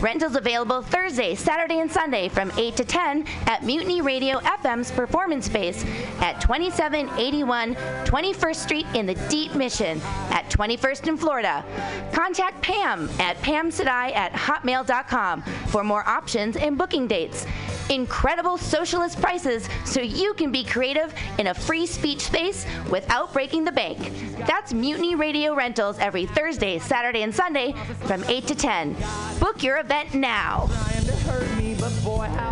Rentals available Thursday, Saturday, and Sunday from 8 to 10 at Mutiny Radio FM's performance space at 2781 21st Street in the Deep Mission at 21st in Florida. Contact Pam at pamsadai at hotmail.com for more options and booking dates. Incredible socialist prices so you can be creative in a free speech space without breaking the bank. That's Mutiny Radio Rentals every Thursday, Saturday, and Sunday from 8 to 10. Book your event now. boy, how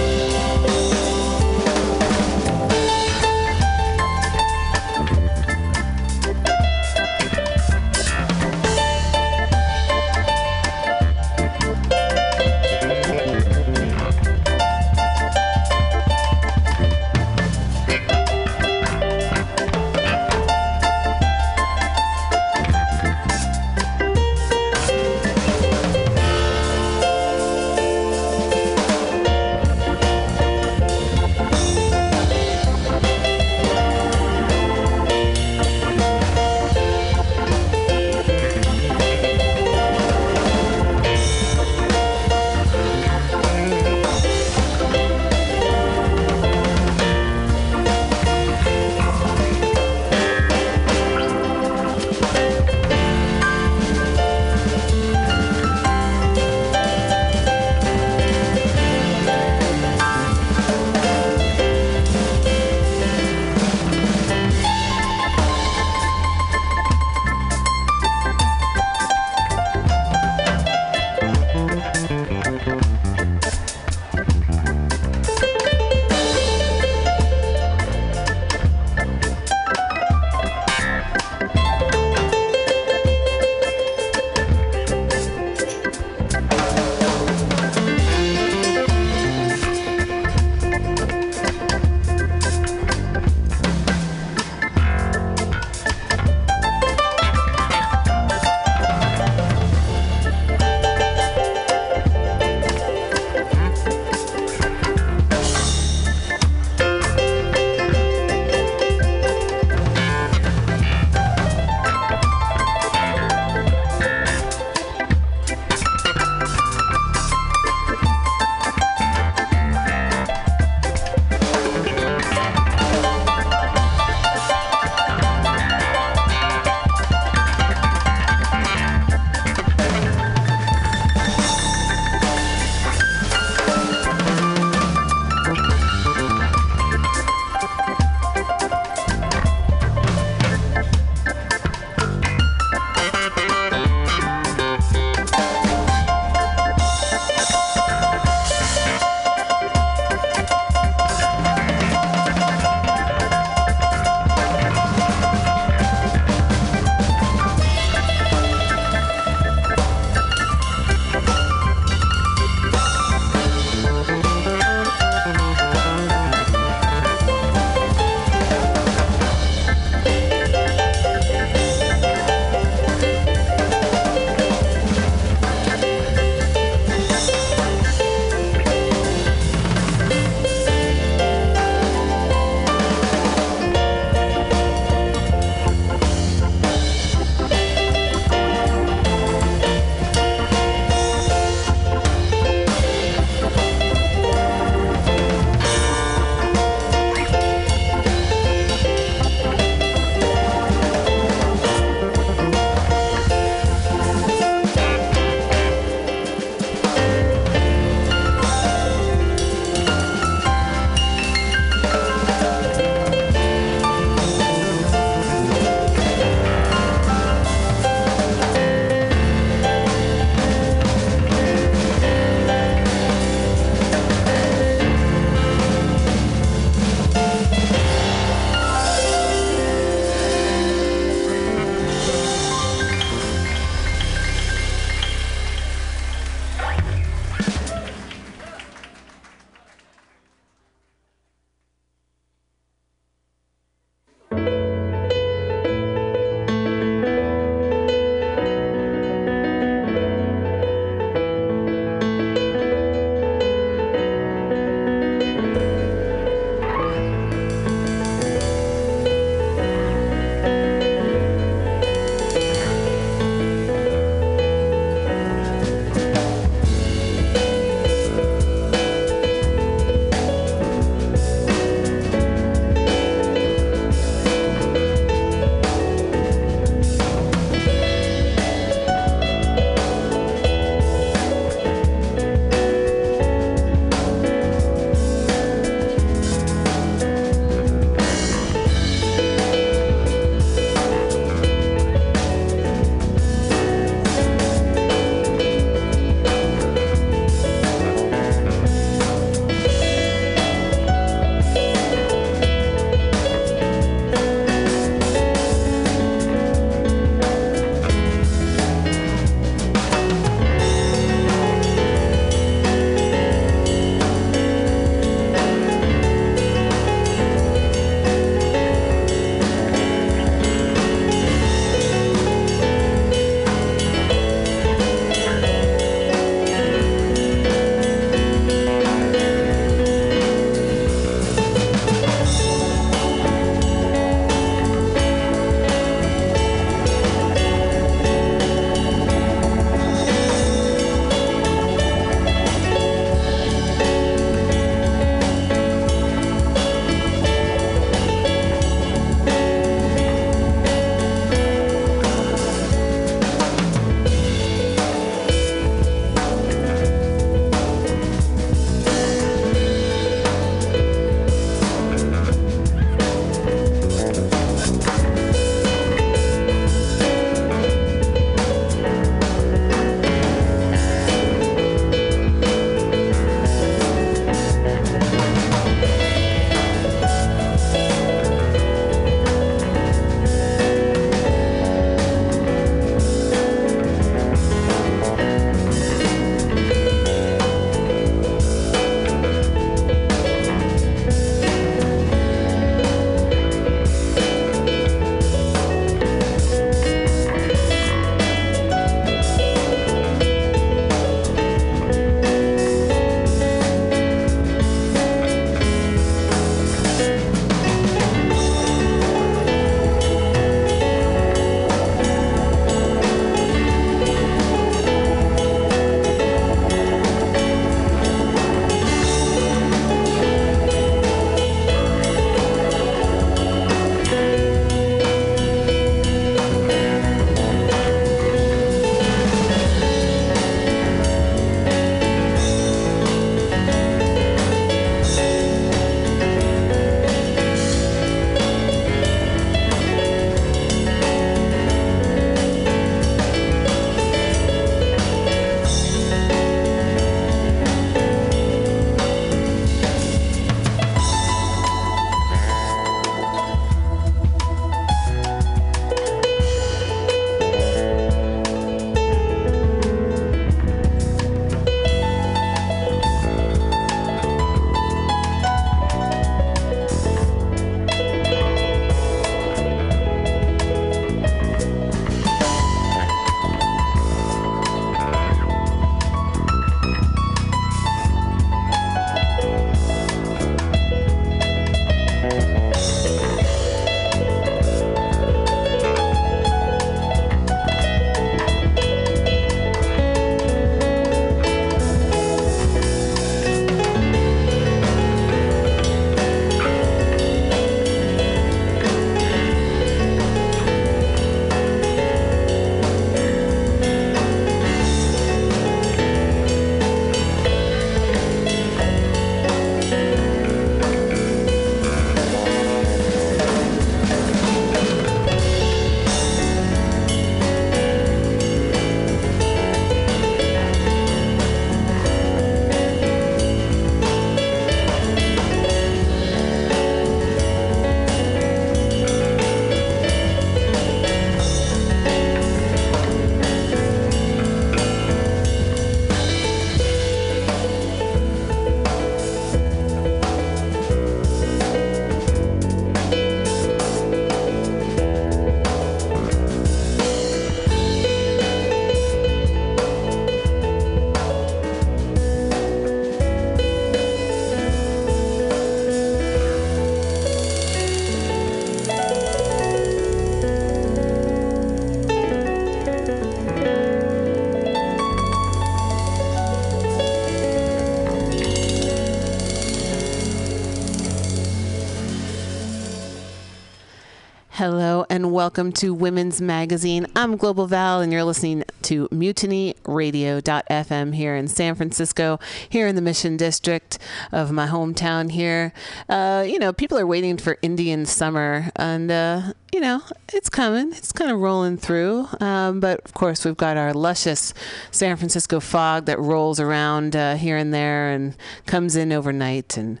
Hello and welcome to Women's Magazine. I'm Global Val, and you're listening to MutinyRadio.fm here in San Francisco, here in the Mission District of my hometown here. Uh, you know, people are waiting for Indian summer, and uh, you know, it's coming. It's kind of rolling through. Um, but of course, we've got our luscious San Francisco fog that rolls around uh, here and there and comes in overnight and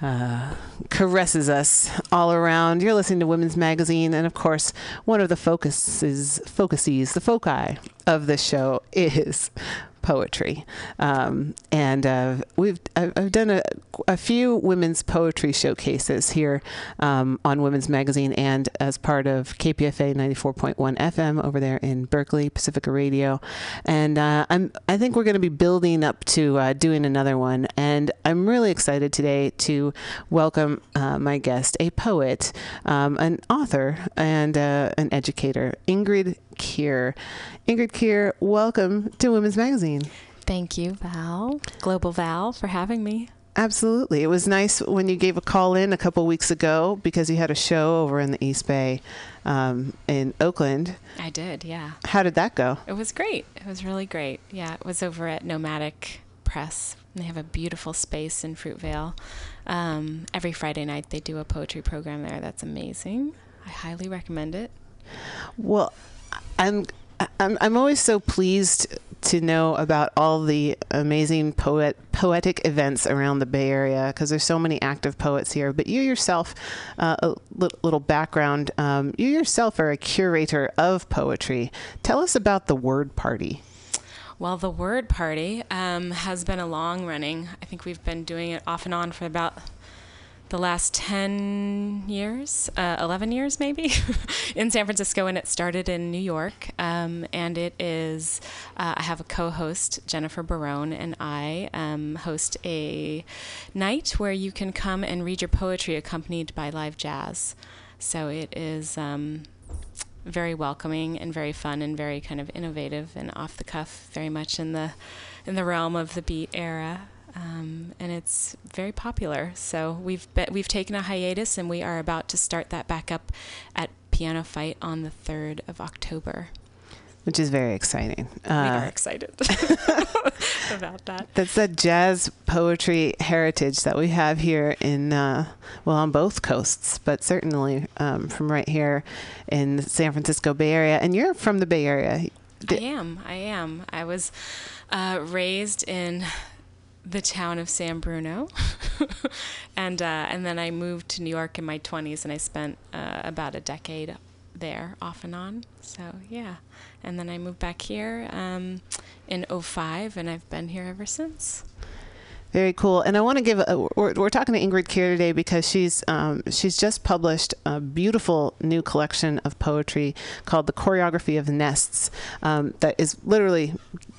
uh, caresses us all around. You're listening to Women's Magazine, and of course, one of the focuses, focuses, the foci of this show is poetry. Um, and uh, we've I've, I've done a, a, few women's poetry showcases here um, on Women's Magazine and as part of KPFA 94.1 FM over there in Berkeley, Pacifica Radio. And uh, I'm I think we're going to be building up to uh, doing another one. And I'm really excited today to welcome uh, my guest, a poet, um, an author, and uh, an educator, Ingrid Keir. Ingrid Keir, welcome to Women's Magazine. Thank you, Val, Global Val, for having me. Absolutely. It was nice when you gave a call in a couple weeks ago because you had a show over in the East Bay um, in Oakland. I did, yeah. How did that go? It was great. It was really great. Yeah, it was over at Nomadic Press. They have a beautiful space in Fruitvale. Um, every Friday night they do a poetry program there. That's amazing. I highly recommend it. Well, I'm I'm I'm always so pleased to know about all the amazing poet poetic events around the Bay Area because there's so many active poets here. But you yourself, uh, a little background, um, you yourself are a curator of poetry. Tell us about the Word Party. Well, the Word Party um, has been a long running. I think we've been doing it off and on for about the last 10 years, uh, 11 years maybe, in San Francisco, and it started in New York. Um, and it is, uh, I have a co host, Jennifer Barone, and I um, host a night where you can come and read your poetry accompanied by live jazz. So it is. Um, very welcoming and very fun and very kind of innovative and off the cuff, very much in the in the realm of the beat era. Um, and it's very popular. So we've be- we've taken a hiatus, and we are about to start that back up at Piano Fight on the third of October. Which is very exciting. Uh, we are excited about that. That's that jazz poetry heritage that we have here in, uh, well, on both coasts, but certainly um, from right here in the San Francisco Bay Area. And you're from the Bay Area. I am. I am. I was uh, raised in the town of San Bruno, and uh, and then I moved to New York in my 20s, and I spent uh, about a decade there off and on. So yeah, and then I moved back here um, in 05, and I've been here ever since. Very cool. And I want to give a, we're, we're talking to Ingrid Keir today because she's um, she's just published a beautiful new collection of poetry called The Choreography of Nests um, that is literally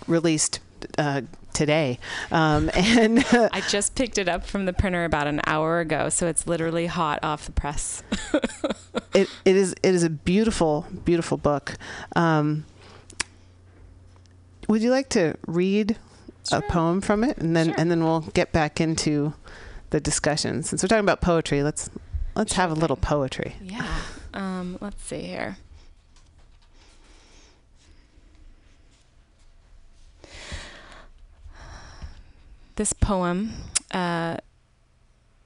released uh, today. Um, and I just picked it up from the printer about an hour ago, so it's literally hot off the press. it, it is it is a beautiful beautiful book. Um, would you like to read sure. a poem from it, and then sure. and then we'll get back into the discussion. Since we're talking about poetry, let's let's sure have a little poetry. Yeah. Um, let's see here. This poem, uh,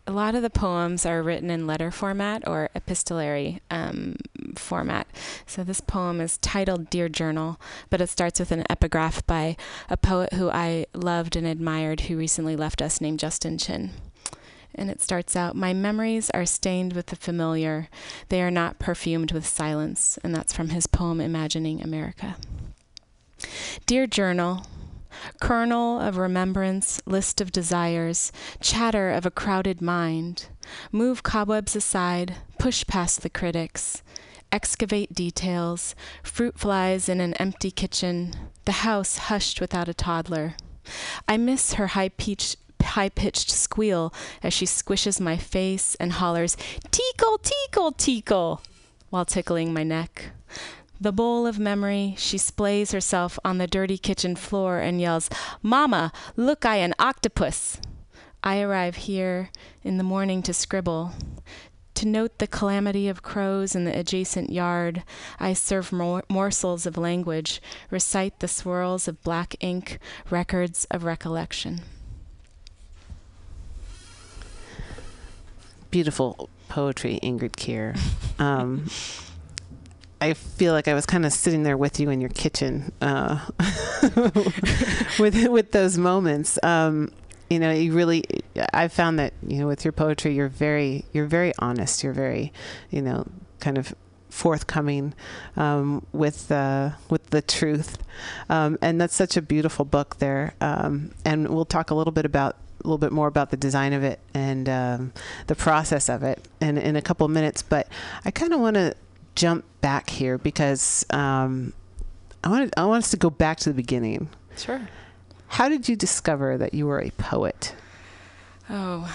a lot of the poems are written in letter format or epistolary um, format. So this poem is titled Dear Journal, but it starts with an epigraph by a poet who I loved and admired who recently left us named Justin Chin. And it starts out My memories are stained with the familiar, they are not perfumed with silence. And that's from his poem Imagining America. Dear Journal, kernel of remembrance, list of desires, chatter of a crowded mind. Move cobwebs aside, push past the critics, excavate details, fruit flies in an empty kitchen, the house hushed without a toddler. I miss her high pitched high pitched squeal as she squishes my face and hollers, Tickle, tickle, tickle, while tickling my neck the bowl of memory, she splays herself on the dirty kitchen floor and yells, Mama, look, I an octopus. I arrive here in the morning to scribble. to note the calamity of crows in the adjacent yard. I serve mor- morsels of language, recite the swirls of black ink, records of recollection. Beautiful poetry, Ingrid Keir. Um, I feel like I was kind of sitting there with you in your kitchen uh, with with those moments. Um, you know, you really. I found that you know with your poetry, you're very you're very honest. You're very, you know, kind of forthcoming um, with uh, with the truth, um, and that's such a beautiful book there. Um, and we'll talk a little bit about a little bit more about the design of it and um, the process of it in, in a couple of minutes. But I kind of want to jump back here because um, I want I want us to go back to the beginning. Sure. How did you discover that you were a poet? Oh,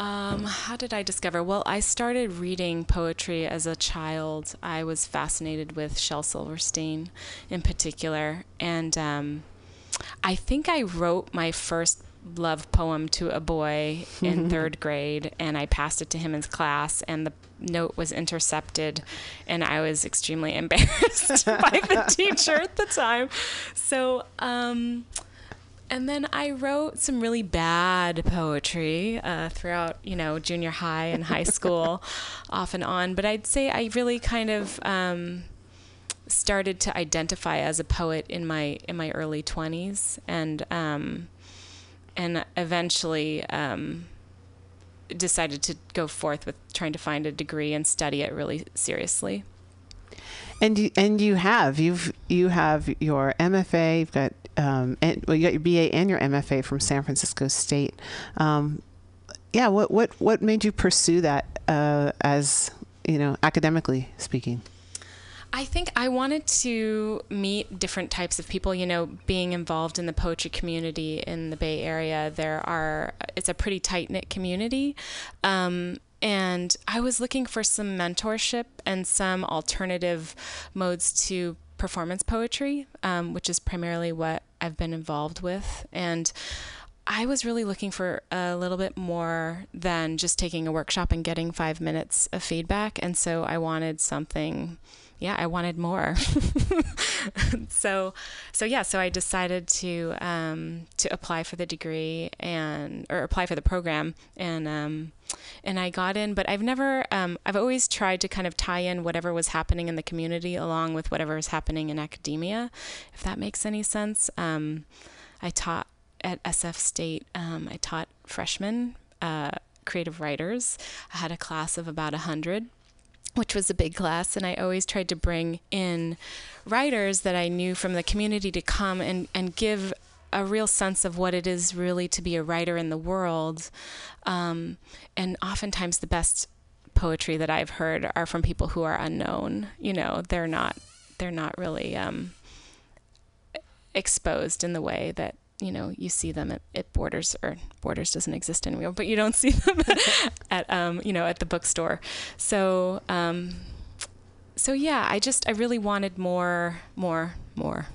um, how did I discover? Well, I started reading poetry as a child. I was fascinated with Shel Silverstein in particular. And um, I think I wrote my first love poem to a boy in third grade, and I passed it to him in class, and the note was intercepted, and I was extremely embarrassed by the teacher at the time. So, um, and then I wrote some really bad poetry uh, throughout, you know, junior high and high school, off and on. But I'd say I really kind of um, started to identify as a poet in my in my early twenties, and um, and eventually um, decided to go forth with trying to find a degree and study it really seriously. And you and you have you've you have your MFA. You've got um, and well, you got your BA and your MFA from San Francisco State. Um, yeah, what what what made you pursue that uh, as you know academically speaking? I think I wanted to meet different types of people. You know, being involved in the poetry community in the Bay Area, there are it's a pretty tight knit community. Um, and I was looking for some mentorship and some alternative modes to performance poetry, um, which is primarily what I've been involved with. And I was really looking for a little bit more than just taking a workshop and getting five minutes of feedback. And so I wanted something yeah, I wanted more. so, so yeah, so I decided to um, to apply for the degree and or apply for the program and um, and I got in. But I've never, um, I've always tried to kind of tie in whatever was happening in the community along with whatever is happening in academia, if that makes any sense. Um, I taught at SF State. Um, I taught freshmen. Uh, creative writers. I had a class of about a hundred which was a big class and i always tried to bring in writers that i knew from the community to come and, and give a real sense of what it is really to be a writer in the world. Um, and oftentimes the best poetry that i've heard are from people who are unknown. You know they're not they're not really um, exposed in the way that you know you see them at, at borders or borders doesn't exist anymore but you don't see them at um, you know at the bookstore so um, so yeah i just i really wanted more more more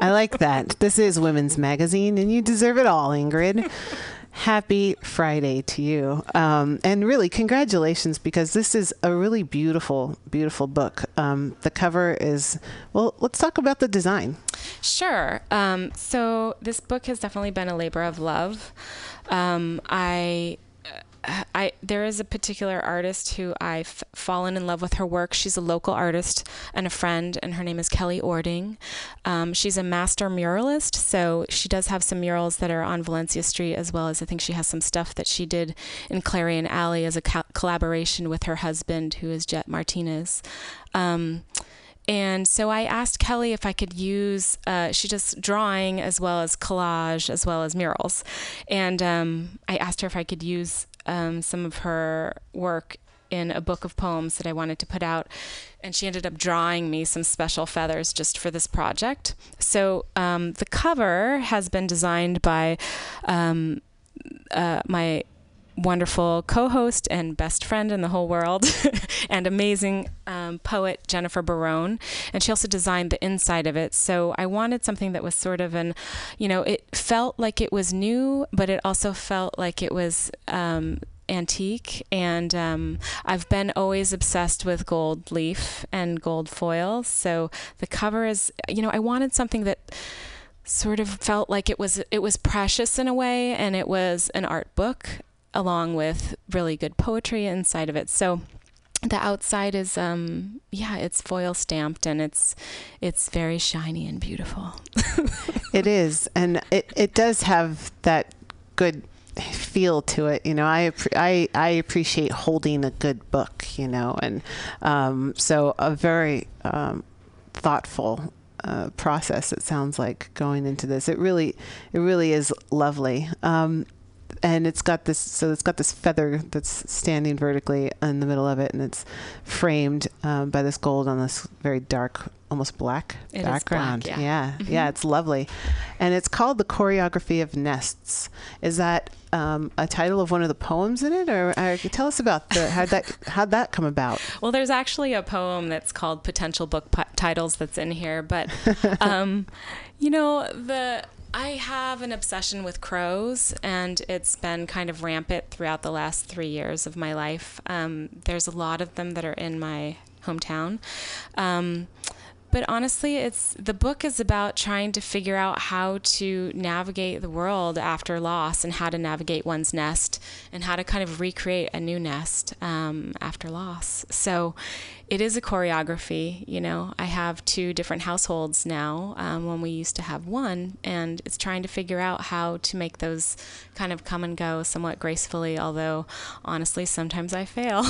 I like that. This is Women's Magazine, and you deserve it all, Ingrid. Happy Friday to you. Um, and really, congratulations, because this is a really beautiful, beautiful book. Um, the cover is, well, let's talk about the design. Sure. Um, so this book has definitely been a labor of love. Um, I I there is a particular artist who I've fallen in love with her work. She's a local artist and a friend, and her name is Kelly Ording. Um, she's a master muralist, so she does have some murals that are on Valencia Street, as well as I think she has some stuff that she did in Clarion Alley as a co- collaboration with her husband, who is Jet Martinez. Um, and so I asked Kelly if I could use, uh, she does drawing as well as collage as well as murals. And um, I asked her if I could use um, some of her work in a book of poems that I wanted to put out. And she ended up drawing me some special feathers just for this project. So um, the cover has been designed by um, uh, my wonderful co-host and best friend in the whole world and amazing um, poet jennifer barone. And she also designed the inside of it. So i wanted something that was sort of an you know it felt like it was new but it also felt like it was um, antique, and um, I've been always obsessed with gold leaf and gold foil. So the cover is, you know, I wanted something that sort of felt like it was it was precious in a way, and it was an art book along with really good poetry inside of it. So the outside is um yeah it's foil stamped and it's it's very shiny and beautiful. It is. And it it does have that good feel to it you know. I i i appreciate holding a good book you know and um so a very um thoughtful uh, process it sounds like going into this. It really it really is lovely. Um and it's got this so it's got this feather that's standing vertically in the middle of it and it's framed um, by this gold on this very dark almost black It is background black, yeah. yeah Mhm. yeah it's lovely and it's called the choreography of nests is that um, a title of one of the poems in it or, or tell us about the how that how'd that come about well there's actually a poem that's called potential book titles that's in here but um you know the I have an obsession with crows, and it's been kind of rampant throughout the last three years of my life. Um, there's a lot of them that are in my hometown. Um, but honestly, it's the book is about trying to figure out how to navigate the world after loss and how to navigate one's nest and how to kind of recreate a new nest um, after loss. So it is a choreography. You know, I have two different households now um, when we used to have one, and it's trying to figure out how to make those kind of come and go somewhat gracefully. Although, honestly, sometimes I fail.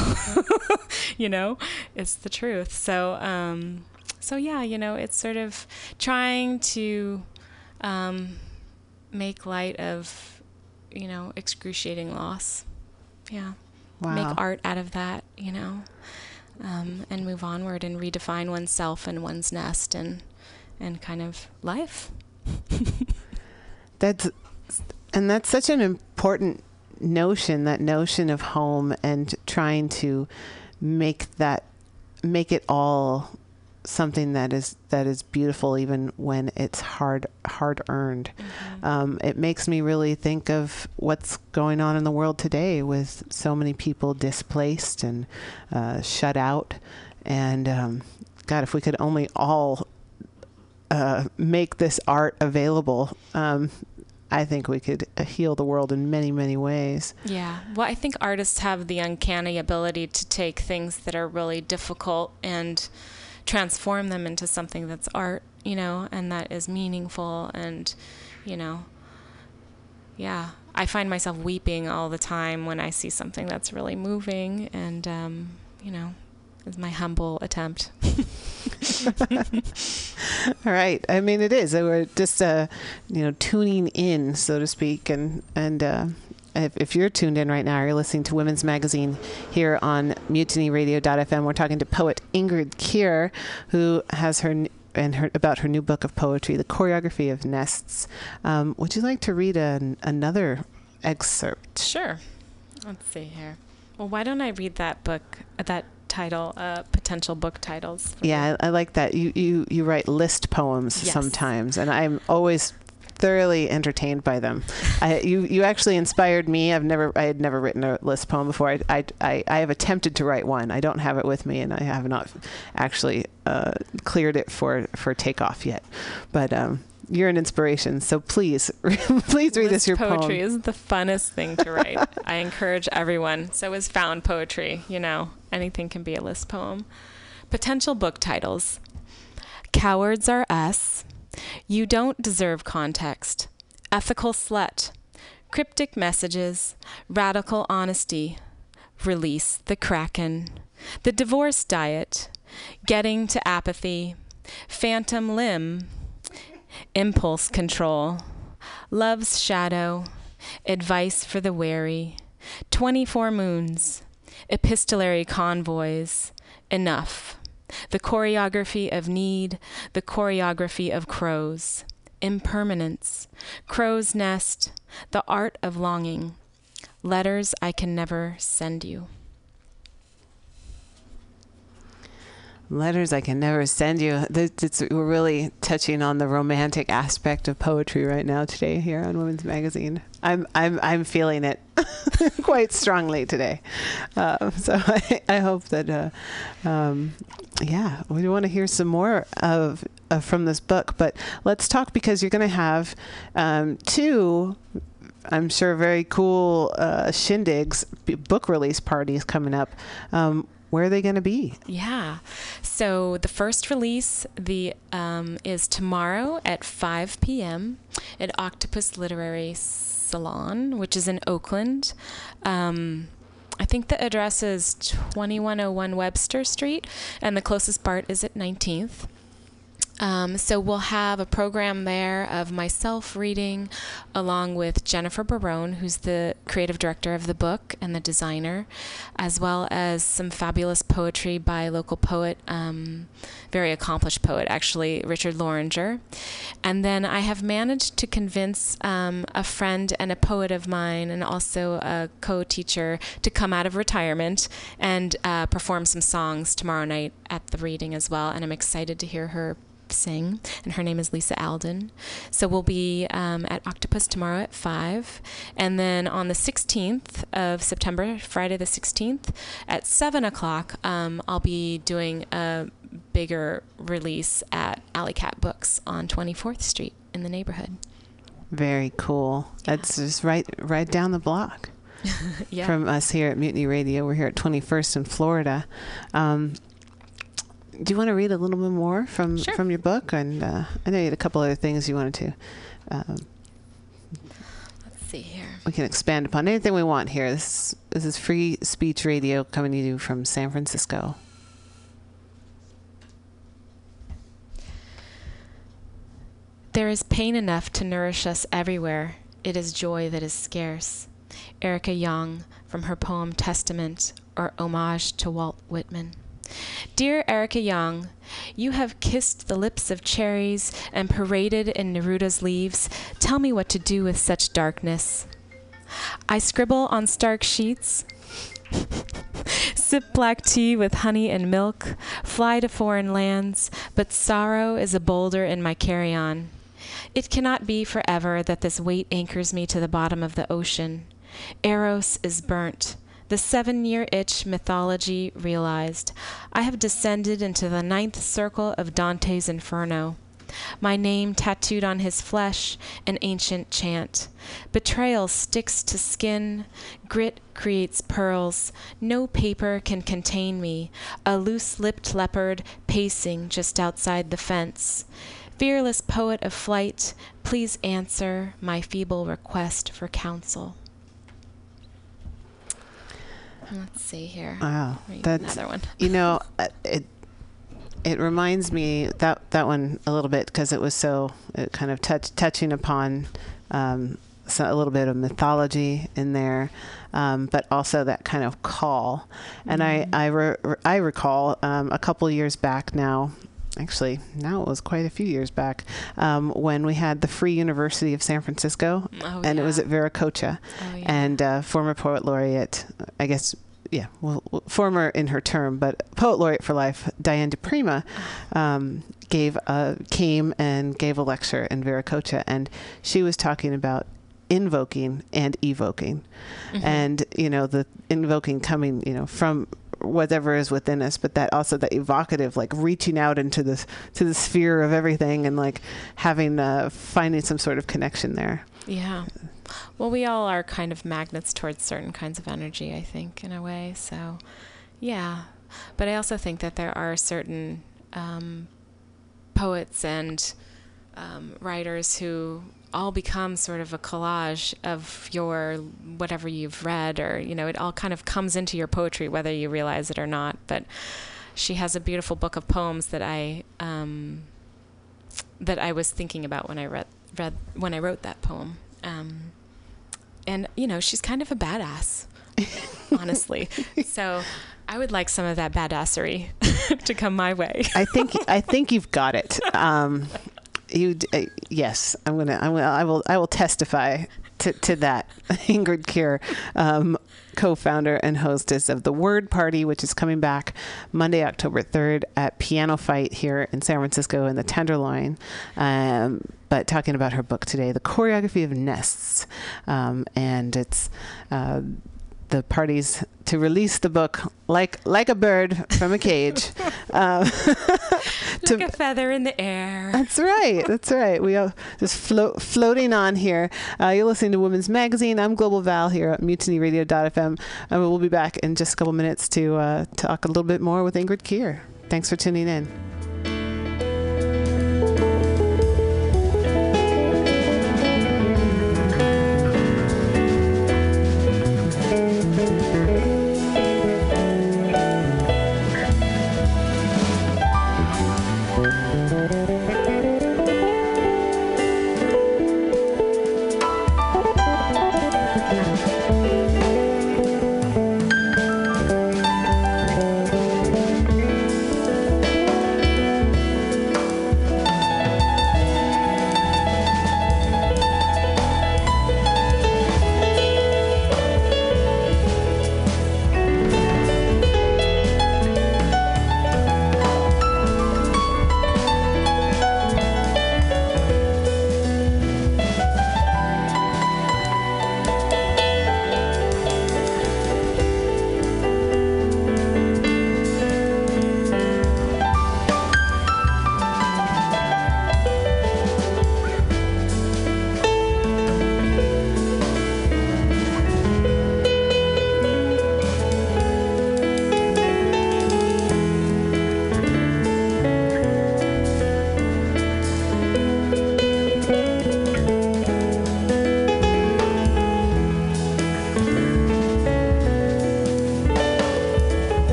you know, it's the truth. So, um, so yeah, you know, it's sort of trying to um, make light of, you know, excruciating loss. Yeah. wow Make art out of that, you know, um, and move onward and redefine oneself and one's nest and and kind of life. That's and that's such an important notion, that notion of home and trying to make that make it all something that is that is beautiful even when it's hard hard earned. Um, it makes me really think of what's going on in the world today with so many people displaced and uh, shut out. And um, God, if we could only all uh, make this art available, um, I think we could uh, heal the world in many, many ways. Yeah. Well, I think artists have the uncanny ability to take things that are really difficult and transform them into something that's art, you know, and that is meaningful and, you know, yeah. I find myself weeping all the time when I see something that's really moving and, um, you know, is my humble attempt. All right. I mean, it is. We're just, uh, you know, tuning in, so to speak, and and. Uh, if, if you're tuned in right now, you're listening to Women's Magazine here on MutinyRadio.fm. We're talking to poet Ingrid Keir, who has her and her about her new book of poetry, The Choreography of Nests. Um, would you like to read an, another excerpt? Sure. Let's see here. Well, why don't I read that book, uh, that title, uh, potential book titles? Yeah, I, I like that. You, you you write list poems Yes. sometimes, and I'm always thoroughly entertained by them. I, you you actually inspired me. I've never I had never written a list poem before. I I, I, I have attempted to write one. I don't have it with me, and I have not actually uh, cleared it for for takeoff yet. But um, you're an inspiration. So please please read List your poetry poem. is the funnest thing to write. I encourage everyone. So is found poetry. You know, anything can be a list poem. Potential book titles: Cowards are us. You don't deserve context. Ethical slut. Cryptic messages. Radical honesty. Release the kraken. The divorce diet. Getting to apathy. Phantom limb. Impulse control. Love's Shadow, Advice for the Wary, 24 Moons, Epistolary Convoys, Enough, The Choreography of Need, The Choreography of Crows, Impermanence, Crow's Nest, The Art of Longing, Letters I Can Never Send You. Letters I can never send you. It's, we're really touching on the romantic aspect of poetry right now today here on Women's Magazine. I'm I'm I'm feeling it quite strongly today. Uh, so I, I hope that uh, um, yeah, we want to hear some more of uh, from this book. But let's talk because you're going to have um, two I'm sure very cool uh, shindigs, book release parties coming up. Um, where are they going to be? Yeah. So the first release the um, is tomorrow at 5 p.m. at Octopus Literary Salon, which is in Oakland. Um, I think the address is 2101 Webster Street, and the closest BART is at 19th. Um, so we'll have a program there of myself reading along with Jennifer Barone, who's the creative director of the book and the designer, as well as some fabulous poetry by local poet, um, very accomplished poet actually, Richard Loranger. And then I have managed to convince um, a friend and a poet of mine, and also a co teacher, to come out of retirement and uh, perform some songs tomorrow night at the reading as well. And I'm excited to hear her sing, and her name is Lisa Alden. So we'll be um, at Octopus tomorrow at 5. And then on the 16th of September, Friday the 16th, at 7 o'clock, um, I'll be doing a bigger release at Alley Cat Books on 24th Street in the neighborhood. Very cool. Yeah. That's just right, right down the block. yeah. From us here at Mutiny Radio, we're here at 21st in Florida. Um, do you want to read a little bit more from sure. from your book? And uh, I know you had a couple other things you wanted to. Um, Let's see here. We can expand upon anything we want here. This this is free speech radio coming to you from San Francisco. There is pain enough to nourish us everywhere. It is joy that is scarce. Erica Jong from her poem Testament or Homage to Walt Whitman. Dear Erica Jong, you have kissed the lips of cherries and paraded in Neruda's leaves. Tell me what to do with such darkness. I scribble on stark sheets, sip black tea with honey and milk, fly to foreign lands, but sorrow is a boulder in my carry on. It cannot be forever that this weight anchors me to the bottom of the ocean. Eros is burnt the seven year itch mythology realized. I have descended into the ninth circle of Dante's Inferno. My name tattooed on his flesh, an ancient chant. Betrayal sticks to skin, grit creates pearls. No paper can contain me, a loose lipped leopard pacing just outside the fence. Fearless poet of flight, please answer my feeble request for counsel. Let's see here. Wow, that's another one. you know, uh, it it reminds me that that one a little bit because it was so it kind of touch, touching upon um, so a little bit of mythology in there, um, but also that kind of call. And mm-hmm. I I, re, I recall um, a couple years back now actually now it was quite a few years back um, when we had the Free University of San Francisco, oh, and yeah. it was at Viracocha, oh, yeah. and uh, former poet laureate, I guess. Yeah, well, former in her term, but poet laureate for life, Diane di Prima, um, gave a, came and gave a lecture in Viracocha, and she was talking about invoking and evoking, mm-hmm. and you know the invoking coming you know from whatever is within us, but that also that evocative, like reaching out into the to the sphere of everything and like having uh, finding some sort of connection there. Yeah. Well, we all are kind of magnets towards certain kinds of energy, I think, in a way. So, yeah. But I also think that there are certain um, poets and um, writers who all become sort of a collage of your whatever you've read or you know it all kind of comes into your poetry whether you realize it or not but she has a beautiful book of poems that I um, that I was thinking about when I read read when I wrote that poem um, and you know she's kind of a badass honestly so I would like some of that badassery to come my way. I think I think you've got it. Um, you uh, yes i'm gonna i'm gonna i will i will testify to, to that. Ingrid Keir, um, co founder and hostess of The Word Party, which is coming back Monday, October 3rd at Piano Fight here in San Francisco in the Tenderloin. Um, but talking about her book today, The Choreography of Nests. Um, and it's. Uh, the parties to release the book like like a bird from a cage. um, like a feather in the air. That's right. That's right. We are just float, floating on here. Uh, you're listening to Women's Magazine. I'm Global Val here at MutinyRadio.fm. And we'll be back in just a couple minutes to uh, talk a little bit more with Ingrid Keir. Thanks for tuning in.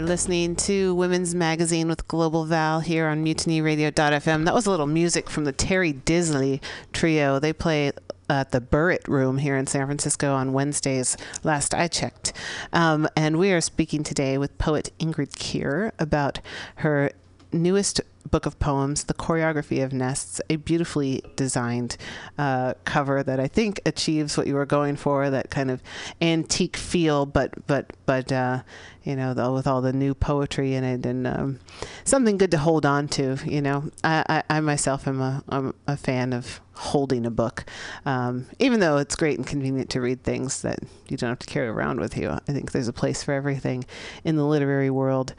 Listening to Women's Magazine with Global Val here on MutinyRadio.fm. That was a little music from the Terry Disley Trio. They play at the Burritt Room here in San Francisco on Wednesdays, last I checked. Um, and we are speaking today with poet Ingrid Keir about her newest book of poems, The Choreography of Nests, a beautifully designed uh, cover that I think achieves what you were going for, that kind of antique feel, but, but, but, uh, you know, the, with all the new poetry in it and um, something good to hold on to. You know, I, I, I myself am a, I'm a fan of holding a book, um, even though it's great and convenient to read things that you don't have to carry around with you. I think there's a place for everything in the literary world.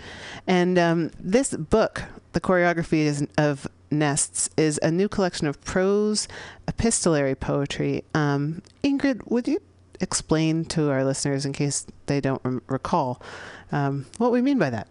And um, this book, The Choreography of Nests, is a new collection of prose, epistolary poetry. Um, Ingrid, would you explain to our listeners, in case they don't rem- recall, um, what we mean by that?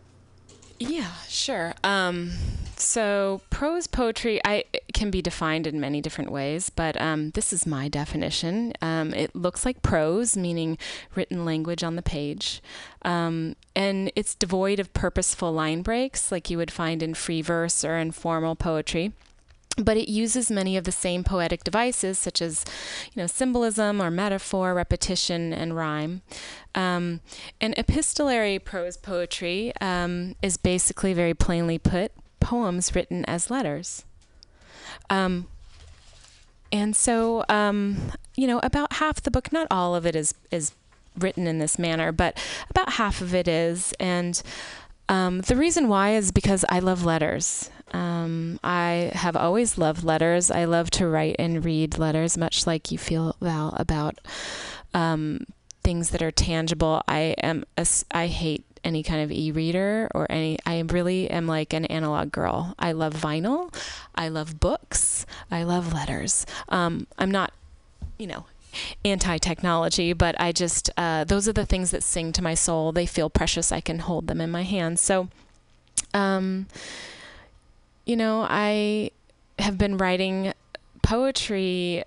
Yeah, sure. Um, so prose poetry I can be defined in many different ways, but um, this is my definition. Um, it looks like prose, meaning written language on the page, um, and it's devoid of purposeful line breaks like you would find in free verse or informal poetry. But it uses many of the same poetic devices such as you know symbolism or metaphor repetition and rhyme. Um, and epistolary prose poetry um, is basically very plainly put poems written as letters um, and so um, you know about half the book not all of it is is written in this manner but about half of it is and um, the reason why is because I love letters. Um, I have always loved letters. I love to write and read letters, much like you feel, Val, about um, things that are tangible. I am a, I hate any kind of e-reader or any I really am like an analog girl. I love vinyl. I love books. I love letters. Um, I'm not, you know, anti-technology, but I just uh, those are the things that sing to my soul. They feel precious. I can hold them in my hands. So, um, you know, I have been writing poetry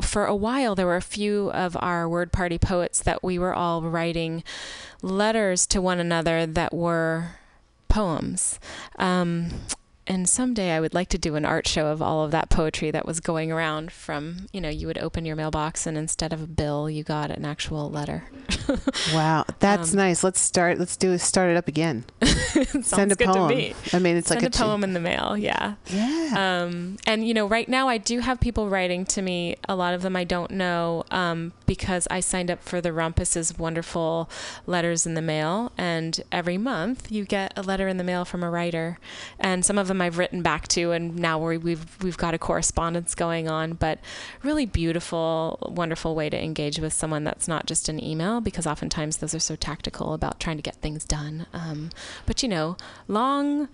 for a while. There were a few of our word party poets that we were all writing letters to one another that were poems. Um, and someday I would like to do an art show of all of that poetry that was going around from, you know, you would open your mailbox and instead of a bill, you got an actual letter. wow, that's um, nice. Let's start. Let's do start it up again. Send a poem. Me. I mean, it's Send like a, a poem in the mail. Yeah. Yeah. Um, and you know, right now I do have people writing to me. A lot of them I don't know um, because I signed up for the Rumpus's wonderful letters in the mail, and every month you get a letter in the mail from a writer, and some of them I've written back to, and now we've we've got a correspondence going on. But really beautiful, wonderful way to engage with someone that's not just an email, because oftentimes those are so tactical about trying to get things done. Um, but you know, long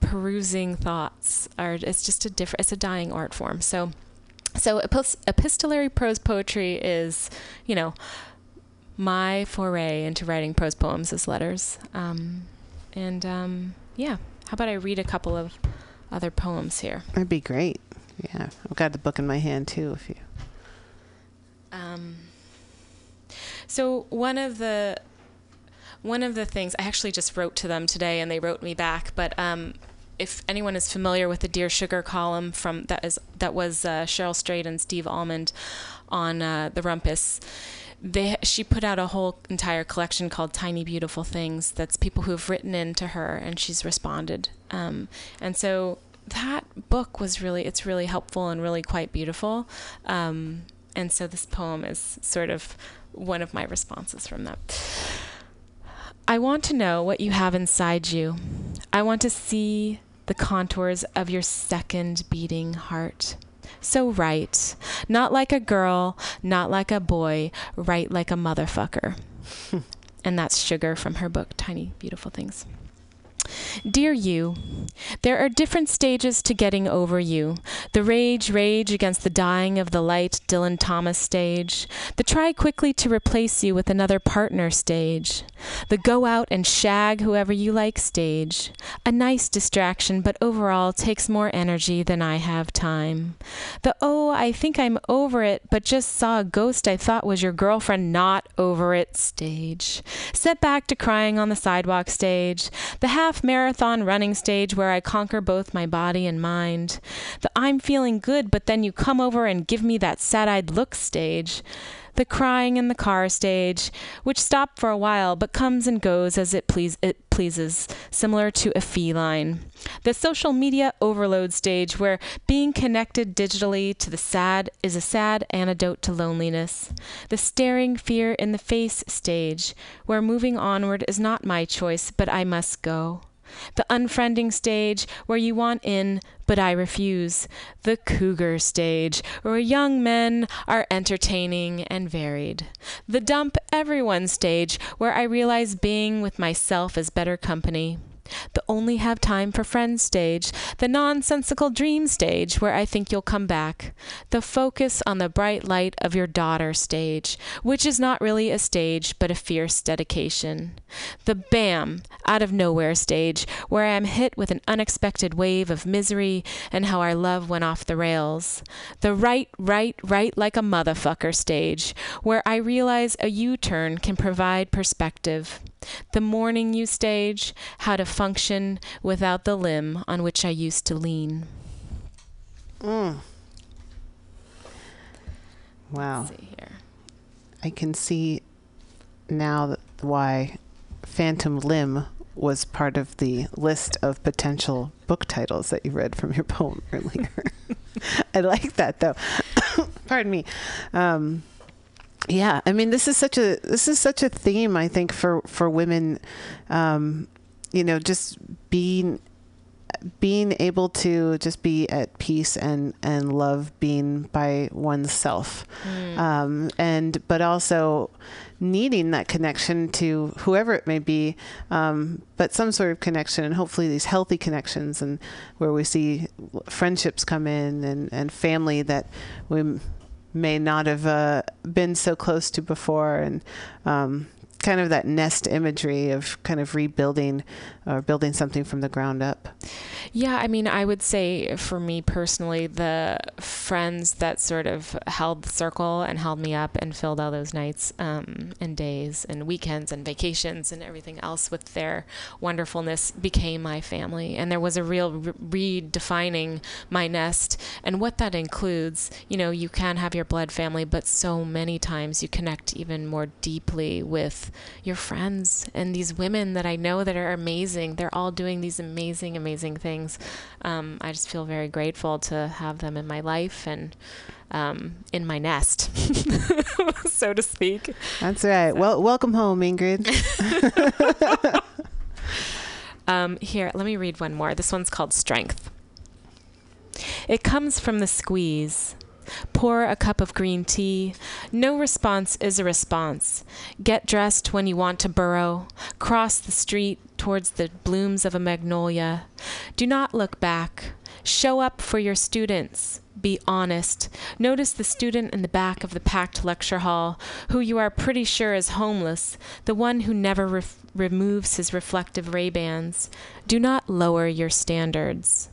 perusing thoughts are it's just a different it's a dying art form. So so epistolary prose poetry is, you know, my foray into writing prose poems as letters. Um, and um, yeah, how about I read a couple of other poems here? That'd be great. Yeah, I've got the book in my hand too. If you. Um, so one of the one of the things I actually just wrote to them today, and they wrote me back. But um, if anyone is familiar with the Dear Sugar column from that is that was uh, Cheryl Strayed and Steve Almond on uh, the Rumpus they she put out a whole entire collection called Tiny Beautiful Things. That's people who have written in to her, and she's responded. Um, and so that book was really it's really helpful and really quite beautiful. Um, and so this poem is sort of one of my responses from that. I want to know what you have inside you. I want to see the contours of your second beating heart so write. Not like a girl, not like a boy, write like a motherfucker. and that's Sugar from her book, Tiny Beautiful Things. Dear you, there are different stages to getting over you. The rage, rage against the dying of the light Dylan Thomas stage. The try quickly to replace you with another partner stage. The go out and shag whoever you like stage. A nice distraction, but overall takes more energy than I have time. The oh, I think I'm over it, but just saw a ghost I thought was your girlfriend not over it stage. Set back to crying on the sidewalk stage. The half marathon running stage where I conquer both my body and mind. The I'm feeling good, but then you come over and give me that sad eyed look stage the crying in the car stage, which stopped for a while but comes and goes as it, please, it pleases, similar to a feline. The social media overload stage, where being connected digitally to the sad is a sad antidote to loneliness. The staring fear in the face stage, where moving onward is not my choice, but I must go the unfriending stage where you want in but I refuse, the cougar stage where young men are entertaining and varied, the dump everyone stage where I realize being with myself is better company the only have time for friends stage, the nonsensical dream stage where I think you'll come back, the focus on the bright light of your daughter stage, which is not really a stage but a fierce dedication, the bam, out of nowhere stage where I am hit with an unexpected wave of misery and how our love went off the rails, the write, write, write like a motherfucker stage where I realize a U turn can provide perspective the mourning you stage, how to function without the limb on which I used to lean. Mm. Wow. see here. I can see now why Phantom Limb was part of the list of potential book titles that you read from your poem earlier. I like that though. Pardon me. Um, yeah, I mean, this is such a this is such a theme. I think for for women, um, you know, just being being able to just be at peace and and love being by oneself, mm. um, and but also needing that connection to whoever it may be, um, but some sort of connection, and hopefully these healthy connections, and where we see friendships come in and and family that we may not have uh, been so close to before, and um, kind of that nest imagery of kind of rebuilding or building something from the ground up. Yeah, I mean, I would say for me personally, the friends that sort of held the circle and held me up and filled all those nights um, and days and weekends and vacations and everything else with their wonderfulness became my family. And there was a real re- redefining my nest and what that includes. You know, you can have your blood family, but so many times you connect even more deeply with your friends and these women that I know that are amazing. They're all doing these amazing, amazing things. Um, I just feel very grateful to have them in my life and um, in my nest, so to speak. That's right. So. Well, welcome home, Ingrid. um, here, let me read one more. This one's called Strength. It comes from the squeeze Pour a cup of green tea. No response is a response. Get dressed when you want to burrow. Cross the street towards the blooms of a magnolia. Do not look back. Show up for your students. Be honest. Notice the student in the back of the packed lecture hall, who you are pretty sure is homeless, the one who never re- removes his reflective Ray-Bans. Do not lower your standards.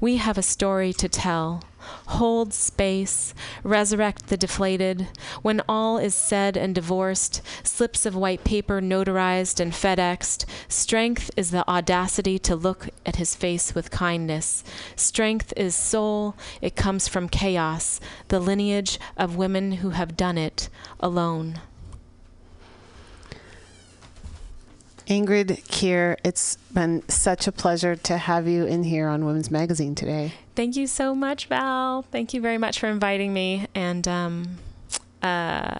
We have a story to tell hold space, resurrect the deflated. When all is said and divorced, slips of white paper notarized and FedExed, strength is the audacity to look at his face with kindness. Strength is soul, it comes from chaos, the lineage of women who have done it alone. Ingrid Keir, it's been such a pleasure to have you in here on Women's Magazine today. Thank you so much, Val. Thank you very much for inviting me. And um, uh,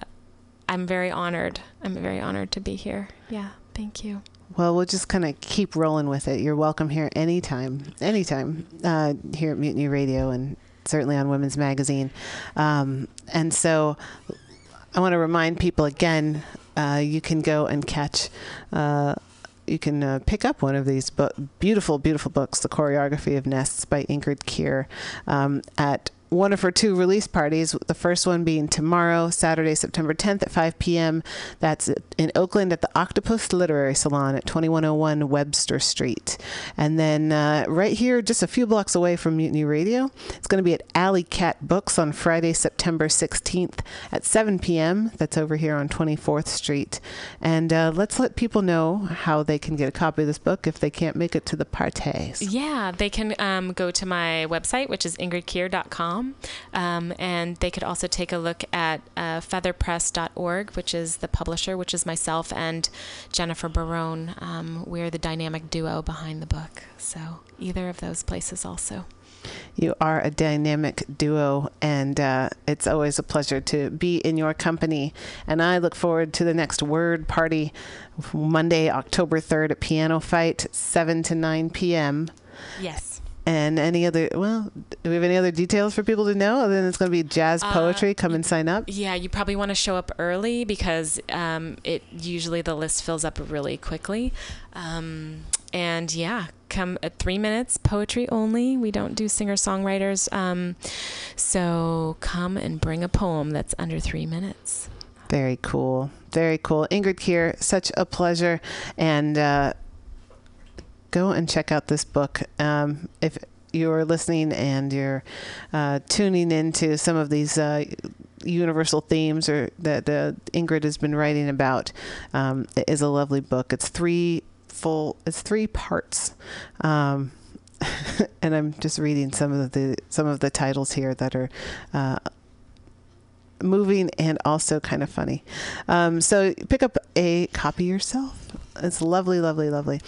I'm very honored. I'm very honored to be here. Yeah, thank you. Well, we'll just kind of keep rolling with it. You're welcome here anytime, anytime uh, here at Mutiny Radio and certainly on Women's Magazine. Um, and so I want to remind people again uh, you can go and catch uh, you can uh, pick up one of these beautiful, beautiful books, The Choreography of Nests by Ingrid Keir, um, at one of her two release parties. The first one being tomorrow, Saturday, September 10th at 5 p.m. That's in Oakland at the Octopus Literary Salon at 2101 Webster Street. And then uh, right here, just a few blocks away from Mutiny Radio, it's going to be at Alley Cat Books on Friday, September 16th at 7 p.m. That's over here on 24th Street. And uh, let's let people know how they can get a copy of this book if they can't make it to the parties. Yeah, they can um, go to my website, which is um, and they could also take a look at uh, featherpress.org, which is the publisher, which is myself and Jennifer Barone. Um, we're the dynamic duo behind the book. So either of those places also. You are a dynamic duo, and uh, it's always a pleasure to be in your company. And I look forward to the next word party Monday, October 3rd at Piano Fight, 7 to 9 p.m. Yes. And any other, well, do we have any other details for people to know other than it's going to be jazz Uh, poetry? Come and sign up. Yeah, you probably want to show up early because um, it usually the list fills up really quickly. Um, and yeah, come at three minutes, poetry only. We don't do singer songwriters. Um, so come and bring a poem that's under three minutes. Very cool. Very cool. Ingrid Keir, such a pleasure. And uh, go and check out this book. Um, if you're listening and you're uh, tuning into some of these uh, universal themes or that uh, Ingrid has been writing about, um, it is a lovely book. It's three full. It's three parts. Um, and I'm just reading some of the some of the titles here that are uh, moving and also kind of funny. Um, so pick up a copy yourself. It's lovely, lovely, lovely.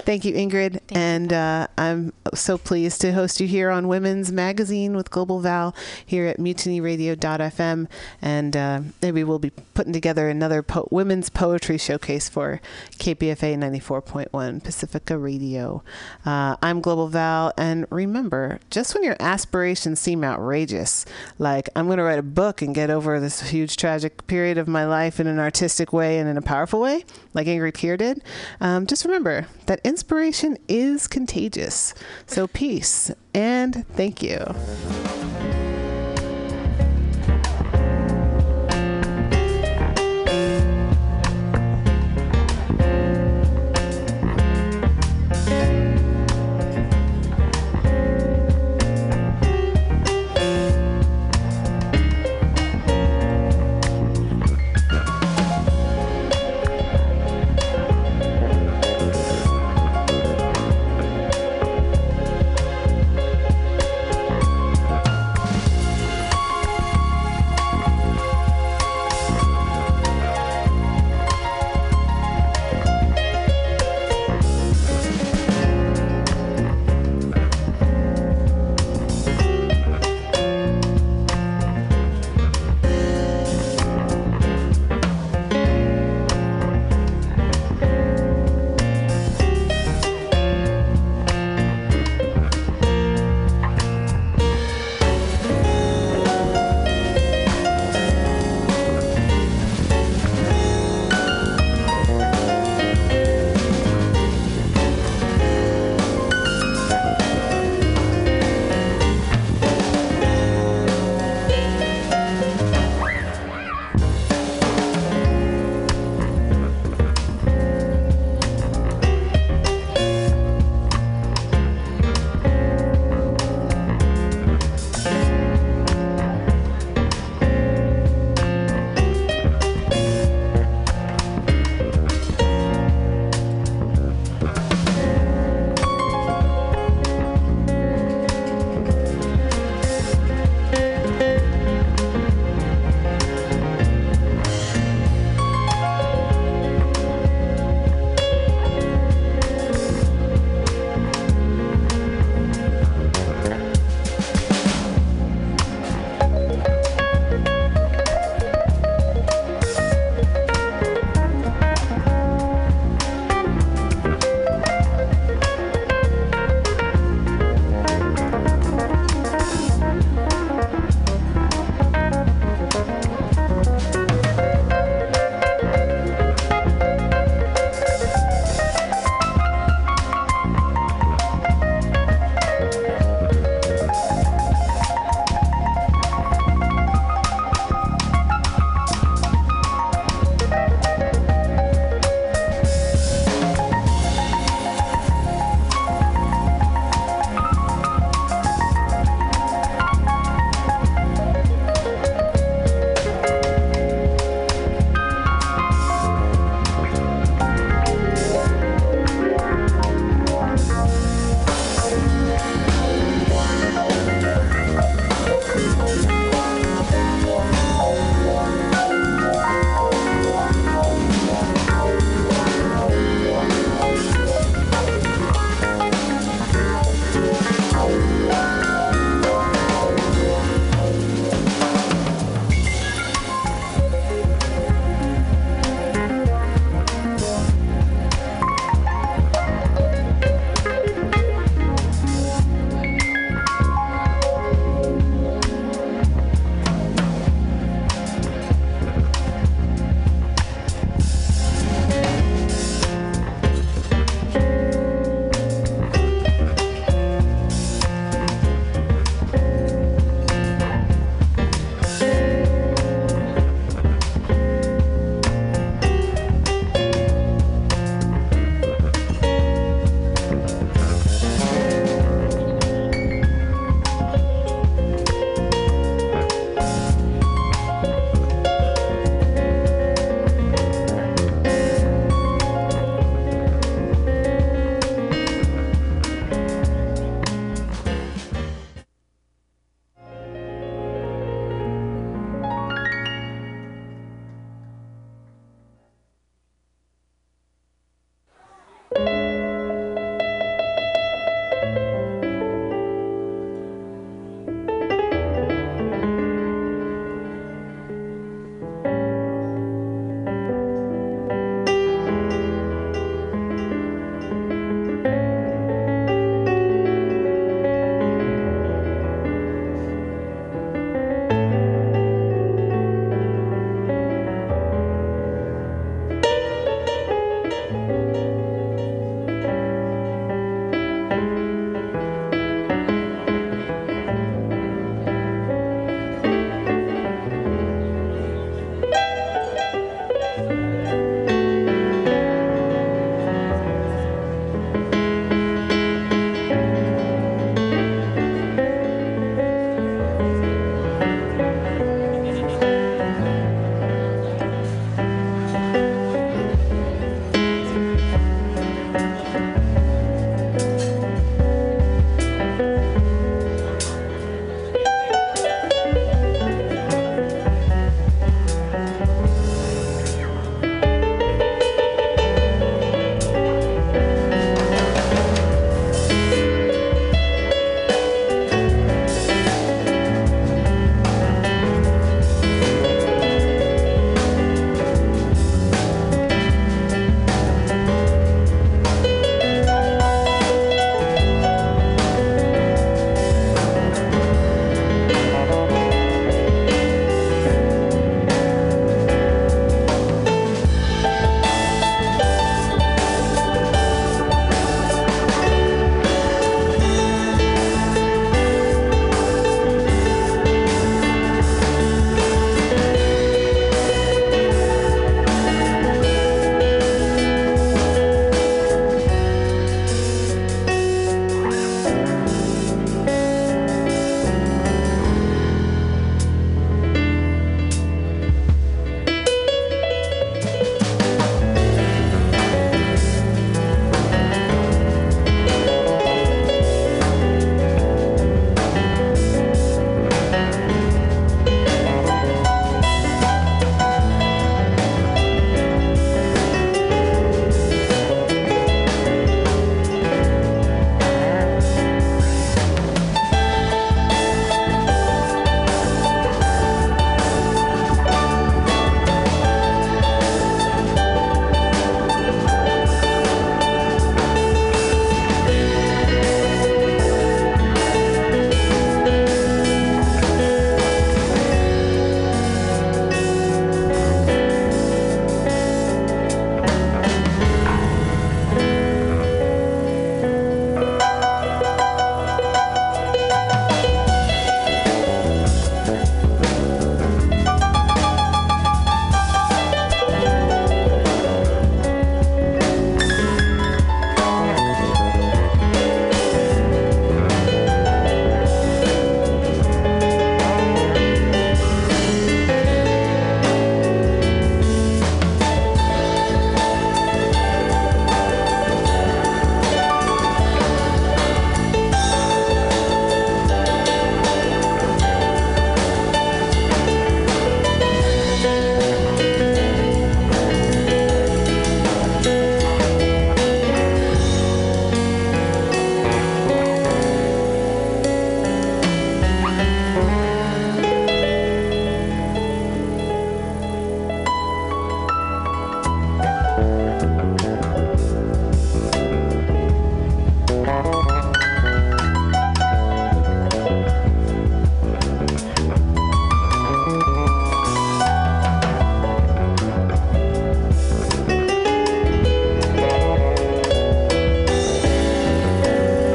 Thank you, Ingrid. and uh, I'm so pleased to host you here on Women's Magazine with Global Val here at mutinyradio.fm. And uh, maybe we'll be putting together another po- women's poetry showcase for KPFA 94.1 Pacifica Radio. Uh, I'm Global Val. And remember, just when your aspirations seem outrageous, like I'm going to write a book and get over this huge tragic period of my life in an artistic way and in a powerful way, like Ingrid Keir did, um, just remember that inspiration is contagious. So peace and thank you.